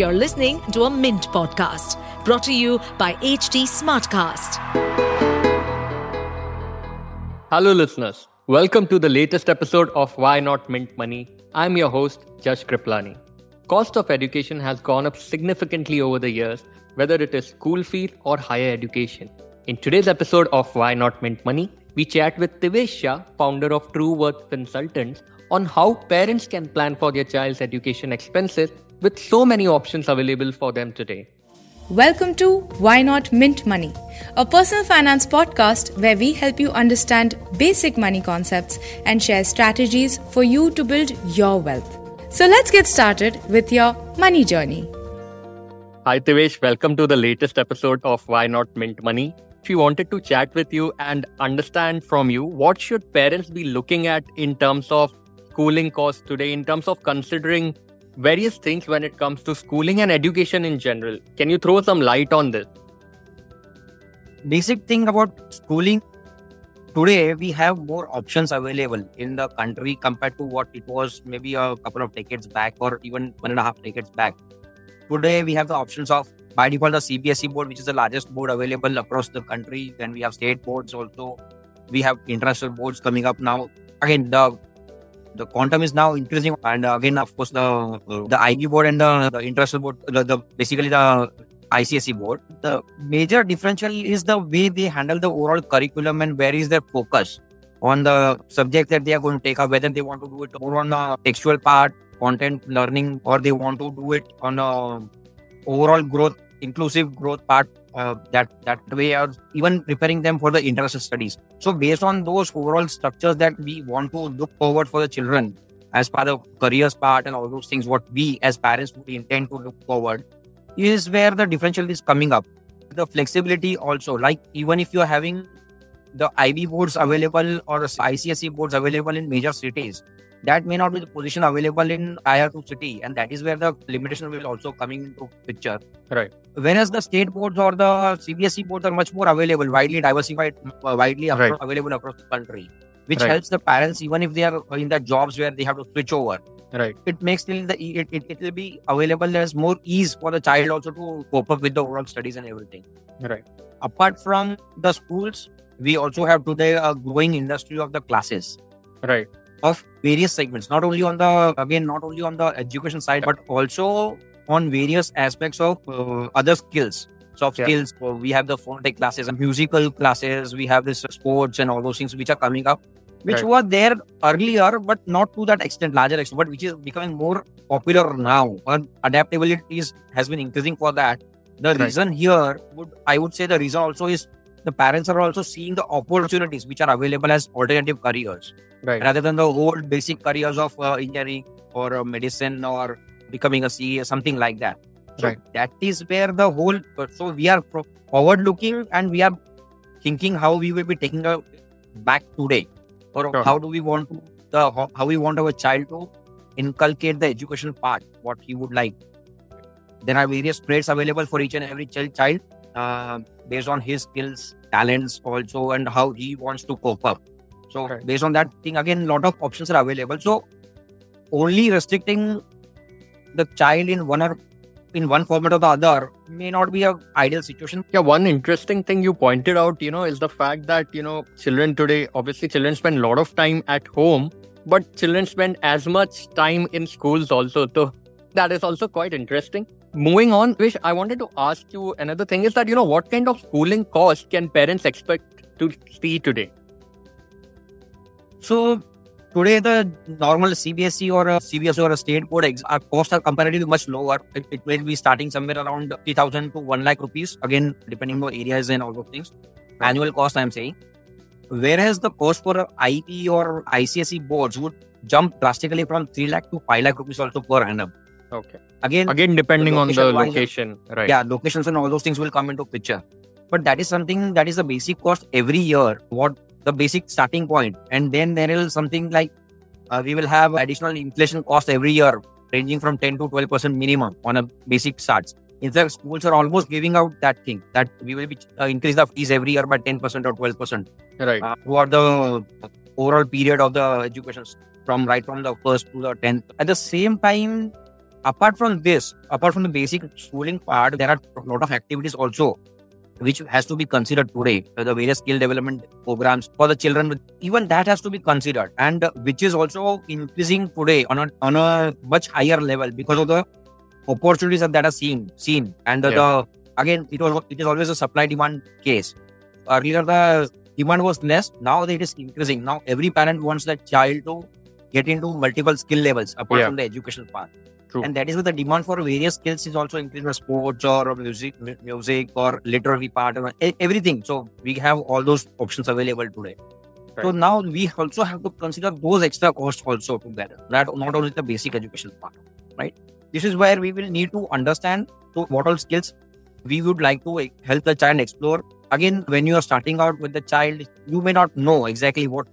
You're listening to a Mint podcast brought to you by HT Smartcast. Hello, listeners. Welcome to the latest episode of Why Not Mint Money. I'm your host, Jash Kriplani. Cost of education has gone up significantly over the years, whether it is school fees or higher education. In today's episode of Why Not Mint Money, we chat with Tivesh Shah, founder of Tru-Worth Finsultants, on how parents can plan for their child's education expenses with so many options available for them today. Welcome to Why Not Mint Money, a personal finance podcast where we help you understand basic money concepts and share strategies for you to build your wealth. So let's get started with your money journey. Hi, Tivesh. Welcome to the latest episode of Why Not Mint Money. We wanted to chat with you and understand from you what should parents be looking at in terms of schooling costs today, in terms of considering various things when it comes to schooling and education in general. Can you throw some light on this? Basic thing about schooling today, we have more options available in the country compared to what it was maybe a couple of decades back or even one and a half decades back. Today, we have the options of by default the CBSE board, which is the largest board available across the country. Then we have state boards also. We have international boards coming up now. Again, the the quantum is now increasing and uh, again of course the the ib board and the, the international board the, the basically the icse board. The major differential is the way they handle the overall curriculum and where is their focus on the subject that they are going to take up whether they want to do it more on the textual part content learning or they want to do it on a overall growth inclusive growth part uh, that that way or even preparing them for the international studies so based on those overall structures that we want to look forward for the children as part of careers part and all those things what we as parents would intend to look forward is where the differential is coming up. The flexibility also like even if you're having the ib boards available or icse boards available in major cities that may not be the position available in tier 2 city and that is where the limitation will also coming into picture. Right. Whereas the state boards or the cbse boards are much more available widely diversified uh, widely Right. available across the country which Right. helps the parents even if they are in the jobs where they have to switch over. Right. It makes still the it, it, it will be available there's more ease for the child also to cope up with the overall studies and everything. Right. Apart from the schools we also have today a growing industry of the classes. Right of various segments not only on the again not only on the education side but also on various aspects of uh, other skills soft Yeah. skills So we have the phonetics classes and musical classes we have this sports and all those things which are coming up which Right. were there earlier but not to that extent larger extent but which is becoming more popular now and adaptability is, has been increasing for that the Right. reason here would i would say the reason also is the parents are also seeing the opportunities which are available as alternative careers right rather than the old basic careers of uh, engineering or uh, medicine or becoming a CA, something like that. So Right. that is where the whole. So we are forward looking and we are thinking how we will be taking a back today, or Sure. how do we want to the how, how we want our child to inculcate the educational part, what he would like. There are various traits available for each and every child, child uh, based on his skills, talents also, and how he wants to cope up. So Right. based on that thing, again, lot of options are available. So only restricting the child in one or in one format or the other may not be a ideal situation. Yeah, one interesting thing you pointed out, you know, is the fact that, you know, children today, obviously, children spend a lot of time at home, but children spend as much time in schools also. So that is also quite interesting. Moving on, Vish, I wanted to ask you another thing is that, you know, what kind of schooling cost can parents expect to see today? So today the normal CBSE or a CBSE or a state board ex- our costs are comparatively much lower. It, it will be starting somewhere around 3,000 to 1 lakh rupees. Again, depending on areas and all those things. Annual cost, I'm saying. Whereas the cost for IB or ICSE boards would jump drastically from 3 lakh to 5 lakh rupees also per annum. Okay. Again, Again, depending on the location-wise, right? yeah locations and all those things will come into picture but that is something that is the basic cost every year what the basic starting point and then there is something like uh, we will have additional inflation cost every year ranging from 10 to 12 percent minimum on a basic starts. In fact schools are almost giving out that thing that we will be uh, increase the fees every year by 10 percent or 12 percent. Right. uh, throughout the overall period of the education from right from the first to the 10th at the same time apart from this, apart from the basic schooling part, there are a lot of activities also which has to be considered today. The various skill development programs for the children, even that has to be considered, and which is also increasing today on a on a much higher level because of the opportunities that are seen seen and the, Yeah. the again it was it is always a supply demand case. Earlier the demand was less, now it is increasing. Now every parent wants their child to get into multiple skill levels apart Yeah. from the educational part. True. And that is where the demand for various skills is also increasing, sports or music, mu- music or literary part, or everything. So we have all those options available today. So now we also have to consider those extra costs also together. That not only the basic education part, right? This is where we will need to understand so what all skills we would like to help the child explore. Again, when you are starting out with the child, you may not know exactly what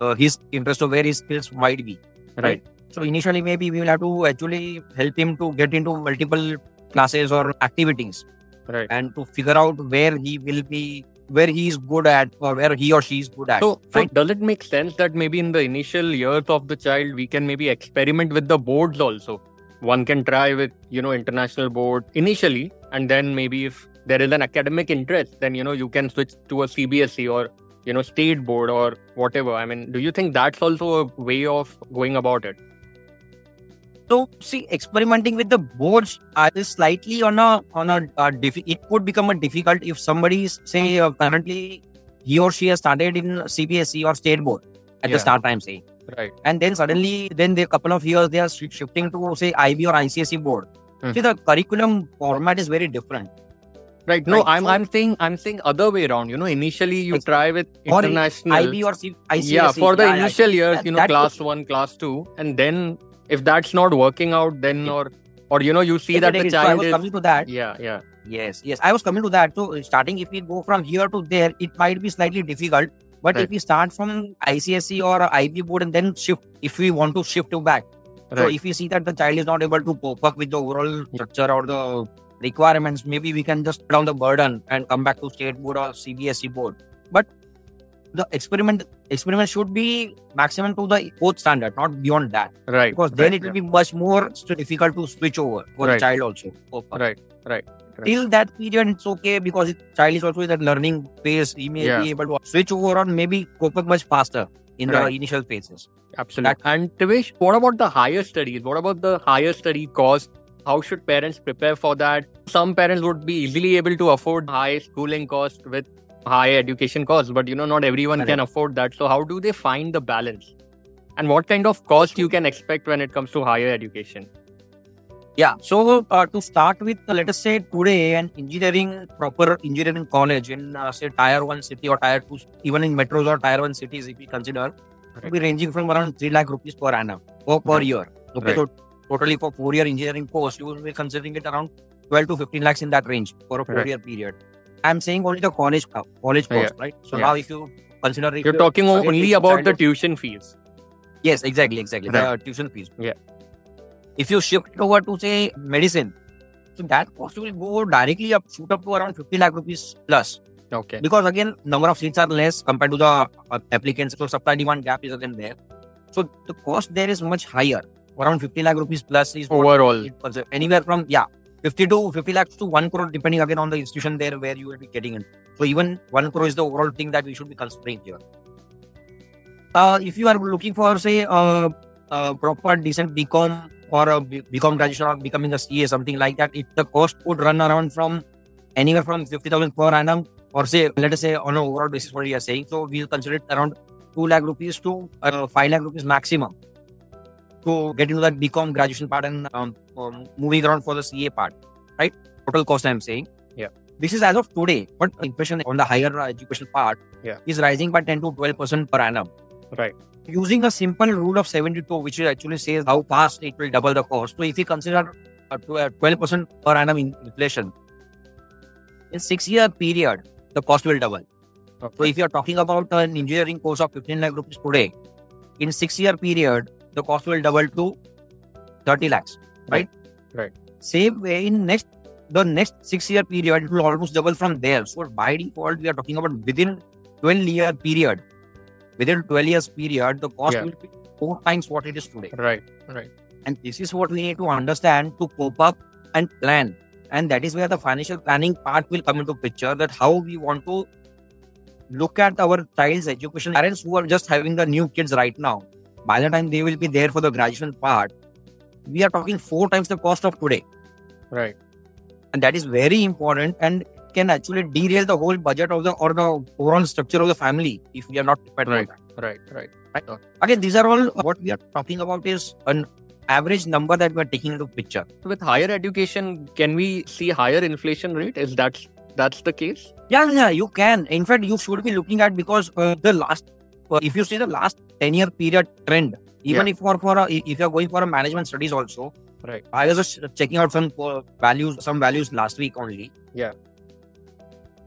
uh, his interest or where his skills might be. Right. So initially, maybe we will have to actually help him to get into multiple classes or activities Right. and to figure out where he will be, where he is good at, or where he or she is good at. So, so right? does it make sense that maybe in the initial years of the child, we can maybe experiment with the boards also? One can try with, you know, international board initially, and then maybe if there is an academic interest, then, you know, you can switch to a CBSE or, you know, state board or whatever. I mean, do you think that's also a way of going about it? So see, experimenting with the boards is slightly on a on a uh, diffi- it could become a difficult if somebody is say uh, currently he or she has started in CBSE or state board at Yeah. the start time say, Right. and then suddenly then they couple of years they are shi- shifting to say IB or ICSE board. Hmm. See, the curriculum format is very different. Right. No, Right, I'm so- I'm saying I'm saying other way around. You know, initially you try with international. IB or C- ICSE. yeah for the yeah, initial years you know class one class two and then if that's not working out then Yeah. or or you know you see Yes, that the is. So I child was is coming to that. yeah yeah Yes, yes. I was coming to that. So starting, if we go from here to there, it might be slightly difficult. But Right. if we start from ICSE or IB board and then shift, if we want to shift to back, so if we see that the child is not able to cope up with the overall structure or the requirements, maybe we can just put down the burden and come back to state board or CBSE board. But the experiment experiment should be maximum to the fourth standard, not beyond that, right because then right, it will be much more difficult to switch over for Right. the child also. up. right right Till that period, it's okay because it, child is also in that learning phase. He may Yeah. be able to switch over or maybe cope up much faster in Right. the initial phases. absolutely and Tivesh, what about the higher studies what about the higher study cost how should parents prepare for that some parents would be easily able to afford high schooling cost with high education costs but you know not everyone can afford that so how do they find the balance and what kind of cost you can expect when it comes to higher education Yeah. So uh, to start with, uh, let us say today an engineering proper engineering college in uh, say tier one city or tier two, even in metros or tier one cities, if we consider, will be ranging from around three lakh rupees per annum or per Right. year. Okay, Right. so totally for four year engineering course, you will be considering it around twelve to fifteen lakhs in that range for a four Right. year period. I'm saying only the college co- college Yeah. cost, right? So Yeah. now if you consider if you're you- talking only about the tuition fees Yes, exactly, exactly. The tuition fees. Yeah. If you shift over to say medicine, so that cost will go directly up, shoot up to around 50 lakh rupees plus. okay Because again, number of seats are less compared to the uh, applicants. So supply demand gap is again there. So the cost there is much higher. Around 50 lakh rupees plus is overall anywhere from yeah 50 to 50 lakhs to 1 crore depending again on the institution there where you will be getting in. So even 1 crore is the overall thing that we should be considering here. Uh, if you are looking for say uh, proper decent bcom or a bcom graduation or becoming a ca something like that it the cost would run around from anywhere from 50000 per annum or say let us say on an overall basis what we are saying so we'll consider it around 2 lakh rupees to uh, 5 lakh rupees maximum to get into that bcom graduation and um, um, moving around for the CA part, right? Total cost I'm saying. Yeah. This is as of today, but inflation on the higher uh, education part Yeah. is rising by 10 to 12 percent per annum. right Using a simple rule of 72, which actually says how fast it will double the cost. So if you consider a 12 percent per annum in inflation, in six year period, the cost will double. So if you are talking about an engineering course of 15 lakh rupees today, in six year period, the cost will double to 30 lakhs, right? Right. Same way in next the next six year period, it will almost double from there. So by default, we are talking about within 12 year period. Within 12 years period, the cost Yeah. will be four times what it is today. right right And this is what we need to understand to cope up and plan. And that is where the financial planning part will come into picture that how we want to look at our child's education. Parents who are just having the new kids right now, by the time they will be there for the graduation part, we are talking four times the cost of today. Right. And that is very important and can actually derail the whole budget of the or the overall structure of the family if we are not prepared Right. for that. Right. Right. Again, these are all what we are talking about is an average number that we are taking into picture. With higher education, can we see higher inflation rate? Is that that's the case? Yeah, yeah, you can. In fact, you should be looking at because uh, the last, uh, if you see the last ten year period trend, even if for for a, if you are going for a management studies also, Right. I was just checking out some uh, values, some values last week only. Yeah.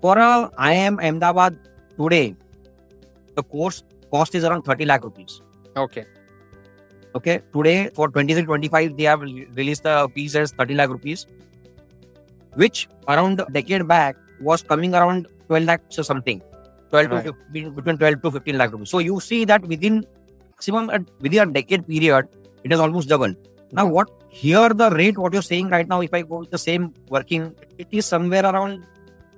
For a IIM Ahmedabad today, the course cost is around thirty lakh rupees. Okay. Okay, today for 23-25, they have released the fees as 30 lakh rupees, which around a decade back was coming around 12 lakhs or something, 12 Right. to 15, between 12 to 15 lakh rupees. So you see that within maximum uh, within a decade period, it has almost doubled. Now, what here the rate what you're saying right now, if I go with the same working, it is somewhere around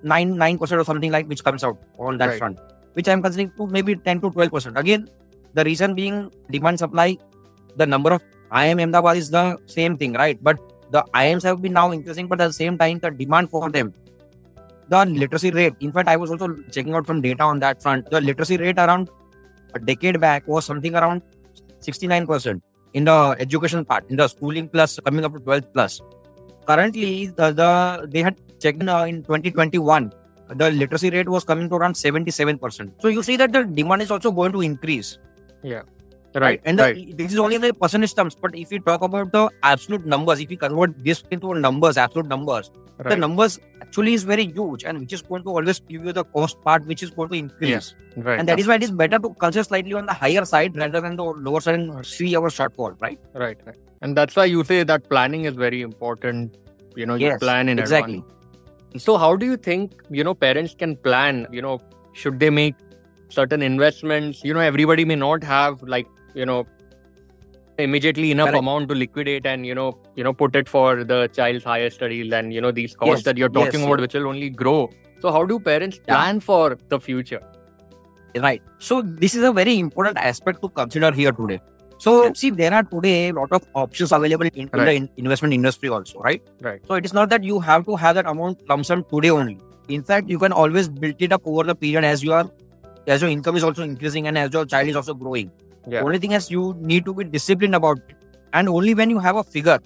nine nine percent or something like which comes out on that Right. front, which I'm considering to maybe 10 to 12 percent. Again, the reason being demand supply the number of IIM Ahmedabad is the same thing, right? But the IIMs have been now increasing, but at the same time, the demand for them, the literacy rate. In fact, I was also checking out some data on that front. The literacy rate around a decade back was something around 69% in the education part, in the schooling plus coming up to 12th plus. Currently, the, the they had checked uh, in 2021, the literacy rate was coming to around 77%. So you see that the demand is also going to increase. Right. And the, right. this is only the percentage terms. But if we talk about the absolute numbers, if we convert this into numbers, absolute numbers, the numbers actually is very huge and which is going to always give you the cost part, which is going to increase. right. And that is why it is better to consider slightly on the higher side rather than the lower side and see our shortfall, right? Right, right. And that's why you say that planning is very important. You know, you Yes, plan in exactly. advance. So, how do you think, you know, parents can plan? You know, should they make certain investments? You know, everybody may not have like, you know, immediately enough Correct. amount to liquidate and you know you know put it for the child's higher studies and you know these costs Yes, that you're talking yes, about which will only grow so how do parents Yeah. plan for the future Right. So this is a very important aspect to consider here today. So see, there are today a lot of options available in, in the in- investment industry also, right? Right. So it is not that you have to have that amount lump sum today only. In fact, you can always build it up over the period as you are, as your income is also increasing and as your child is also growing. Yeah. Only thing is you need to be disciplined about it. And only when you have a figure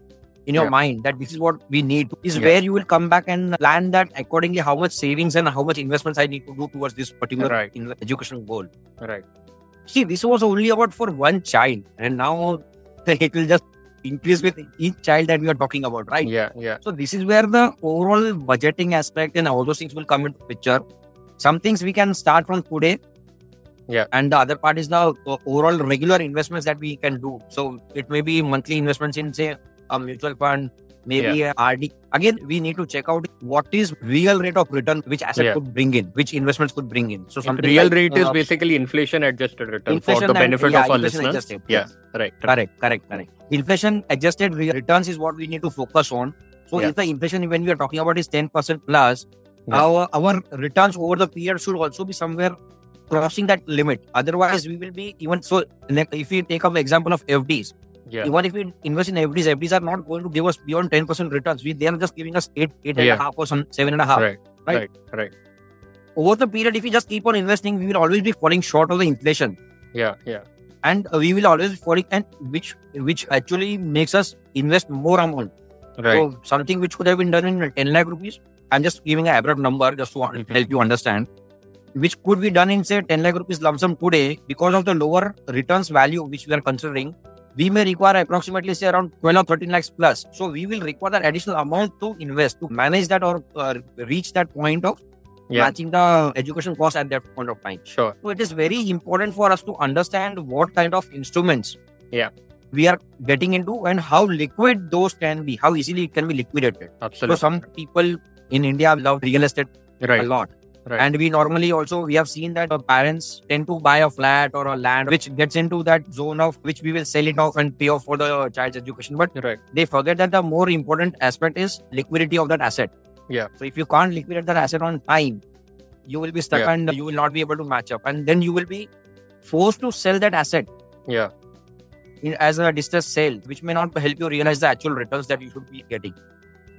in your Yeah. mind that this is what we need is Yeah. where you will come back and plan that accordingly how much savings and how much investments I need to do towards this particular Right. educational goal. right See, this was only about for one child, and now it will just increase with each child that we are talking about, right? yeah yeah So this is where the overall budgeting aspect and all those things will come into picture. Some things we can start from today. Yeah. And the other part is the overall regular investments that we can do. So it may be monthly investments in say a mutual fund, maybe a RD. Again, we need to check out what is real rate of return, which asset Yeah. could bring in, which investments could bring in. So something real like, rate is uh, basically inflation adjusted return for inflation the and- benefit yeah, of our listeners adjusted, yeah yes. right Correct, correct, correct. Inflation adjusted re- returns is what we need to focus on. So Yeah. if the inflation when we are talking about is 10% plus, Yeah. our our returns over the period should also be somewhere crossing that limit. Otherwise, we will be even so if we take up the example of FDs, yeah even if we invest in FDs, FDs are not going to give us beyond 10% returns. We they are just giving us eight, eight and a half or some seven and a half. right right. right right Over the period, if we just keep on investing, we will always be falling short of the inflation. yeah yeah and we will always falling and which which actually makes us invest more amount. right So something which could have been done in 10 lakh rupees. I'm just giving an abrupt number just to Mhm. help you understand. Which could be done in say 10 lakh rupees lump sum today because of the lower returns value which we are considering. We may require approximately say around 12 or 13 lakhs plus. So we will require that additional amount to invest to manage that or uh, reach that point of yeah matching the education cost at that point of time. sure So it is very important for us to understand what kind of instruments Yeah. we are getting into and how liquid those can be, how easily it can be liquidated. absolutely So some people in India love real estate a lot. Right. And we normally also we have seen that parents tend to buy a flat or a land which gets into that zone of which we will sell it off and pay off for the child's education. But Right. they forget that the more important aspect is liquidity of that asset. Yeah. So if you can't liquidate that asset on time, you will be stuck Yeah. and you will not be able to match up, and then you will be forced to sell that asset Yeah. in, as a distressed sale, which may not help you realize the actual returns that you should be getting.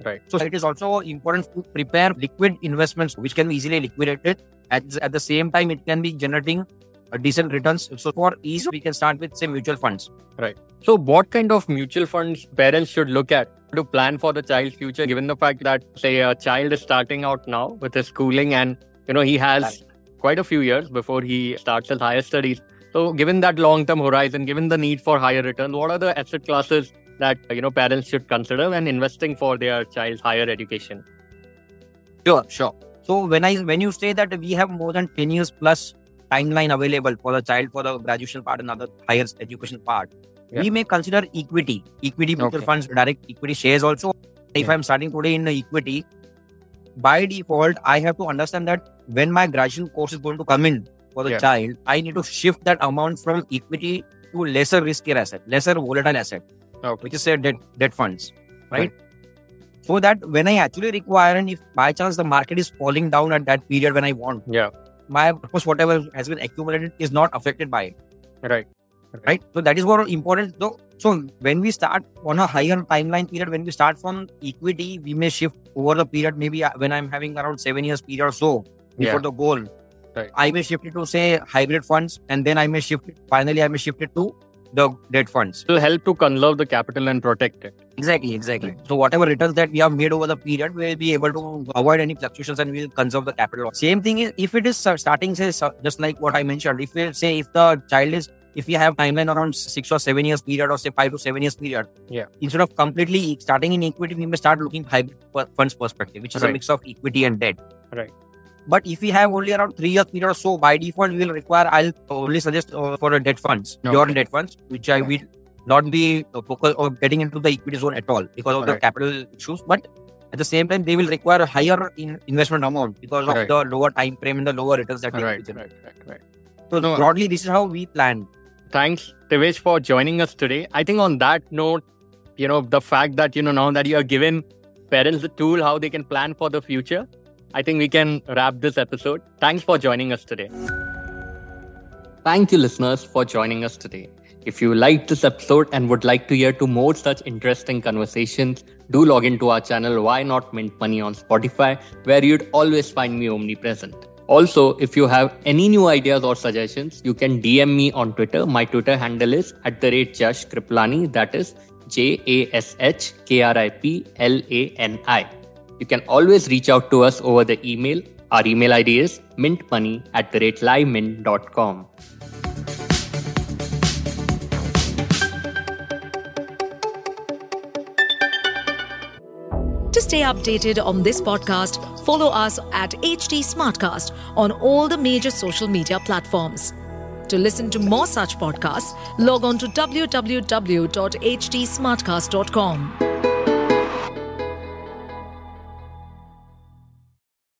Right. So it is also important to prepare liquid investments which can be easily liquidated. At, at the same time, it can be generating a decent returns. So for ease, we can start with say mutual funds. Right. So, what kind of mutual funds parents should look at to plan for the child's future, given the fact that, say, a child is starting out now with his schooling and, you know, he has quite a few years before he starts his higher studies. So, given that long term horizon, given the need for higher return, what are the asset classes that, you know, parents should consider when investing for their child's higher education? Sure, sure. So when I when you say that we have more than 10 years plus timeline available for the child for the graduation part and other higher education part, Yeah. we may consider equity, equity mutual Okay. funds, direct equity shares also. If Yeah. I'm starting today in equity, by default, I have to understand that when my graduation course is going to come in for the Yeah. child, I need to shift that amount from equity to lesser riskier asset, lesser volatile asset, Okay. which is say debt debt funds, right? So that when I actually require, and if by chance the market is falling down at that period when I want, Yeah. my of course whatever has been accumulated is not affected by it, Right. right? So that is more important. So, so when we start on a higher timeline period, when we start from equity, we may shift over the period. Maybe uh, when I'm having around seven years period or so before Yeah. the goal, Right. I may shift it to say hybrid funds, and then I may shift it. Finally, I may shift it to the debt funds. It will help to conserve the capital and protect it. Exactly, exactly. So whatever returns that we have made over the period, we'll be able to avoid any fluctuations and we'll conserve the capital. Same thing is if it is starting, say, just like what I mentioned, if we say if the child is, if we have timeline around six or seven years period or say five to seven years period, Yeah. instead of completely starting in equity, we may start looking hybrid funds perspective, which is a mix of equity and debt. Right. But if we have only around three years period or so, by default, we will require, I'll only suggest uh, for a debt funds, Okay. debt funds, which I will not be uh, focused or getting into the equity zone at all because of the Right. capital issues. But at the same time, they will require a higher in investment amount because of Right. the lower time frame and the lower returns that they Right, right, right, right. So No. broadly, this is how we plan. thanks Tivesh for joining us today. I think on that note, you know, the fact that, you know, now that you are given parents the tool how they can plan for the future, I think we can wrap this episode. Thanks for joining us today. Thank you, listeners, for joining us today. If you liked this episode and would like to hear to more such interesting conversations, do log into our channel Why Not Mint Money on Spotify, where you'd always find me omnipresent. Also, if you have any new ideas or suggestions, you can DM me on Twitter. My Twitter handle is at the rate Jash Kriplani, that is J A S H K R I P L A N I. You can always reach out to us over the email. Our email ID is mintmoney at the rate. To stay updated on this podcast, follow us at HT Smartcast on all the major social media platforms. To listen to more such podcasts, log on to www.htsmartcast.com.